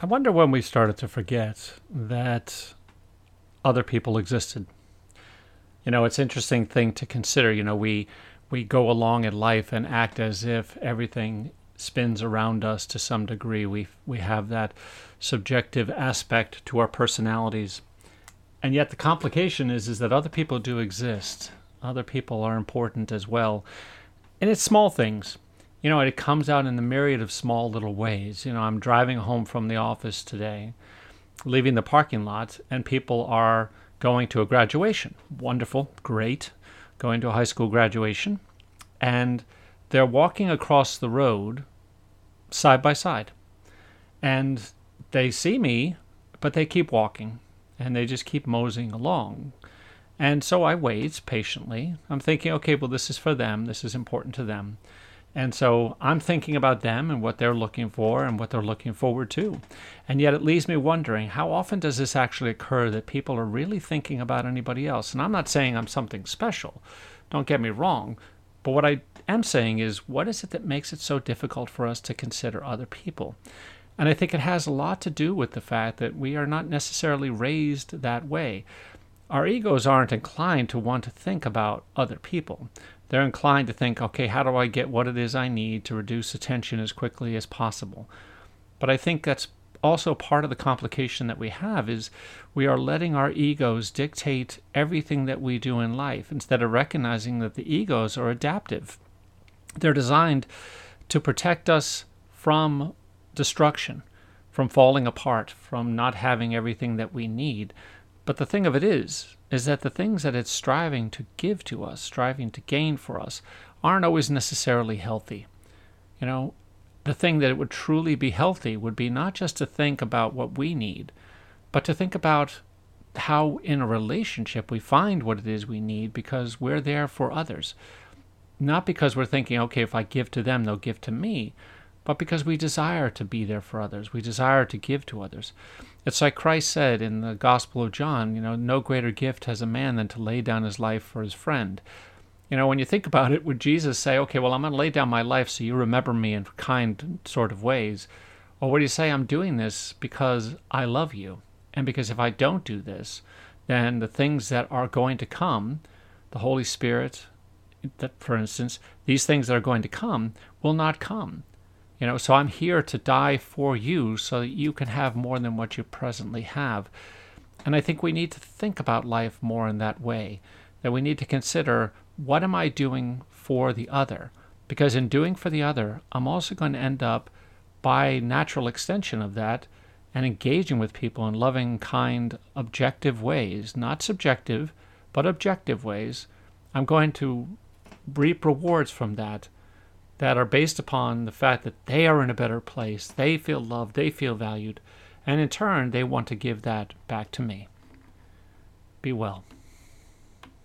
I wonder when we started to forget that other people existed. You know, it's an interesting thing to consider. You know, we we go along in life and act as if everything spins around us to some degree. We we have that subjective aspect to our personalities. And yet the complication is is that other people do exist. Other people are important as well. And it's small things you know, it comes out in the myriad of small little ways. You know, I'm driving home from the office today, leaving the parking lot, and people are going to a graduation. Wonderful, great, going to a high school graduation. And they're walking across the road side by side. And they see me, but they keep walking and they just keep moseying along. And so I wait patiently. I'm thinking, okay, well, this is for them. This is important to them. And so I'm thinking about them and what they're looking for and what they're looking forward to. And yet it leaves me wondering how often does this actually occur that people are really thinking about anybody else? And I'm not saying I'm something special, don't get me wrong. But what I am saying is, what is it that makes it so difficult for us to consider other people? And I think it has a lot to do with the fact that we are not necessarily raised that way. Our egos aren't inclined to want to think about other people they're inclined to think, okay, how do I get what it is I need to reduce attention as quickly as possible? But I think that's also part of the complication that we have is we are letting our egos dictate everything that we do in life instead of recognizing that the egos are adaptive. They're designed to protect us from destruction, from falling apart, from not having everything that we need. But the thing of it is, is that the things that it's striving to give to us, striving to gain for us, aren't always necessarily healthy. You know, the thing that it would truly be healthy would be not just to think about what we need, but to think about how in a relationship we find what it is we need because we're there for others. Not because we're thinking, okay, if I give to them, they'll give to me, but because we desire to be there for others. We desire to give to others. It's like Christ said in the Gospel of John, you know, no greater gift has a man than to lay down his life for his friend. You know, when you think about it, would Jesus say, okay, well, I'm going to lay down my life so you remember me in kind sort of ways? Or would he say, I'm doing this because I love you? And because if I don't do this, then the things that are going to come, the Holy Spirit, that, for instance, these things that are going to come will not come. You know, so I'm here to die for you so that you can have more than what you presently have. And I think we need to think about life more in that way. That we need to consider what am I doing for the other? Because in doing for the other, I'm also going to end up, by natural extension of that, and engaging with people in loving, kind, objective ways, not subjective, but objective ways. I'm going to reap rewards from that that are based upon the fact that they are in a better place, they feel loved, they feel valued, and in turn, they want to give that back to me. Be well.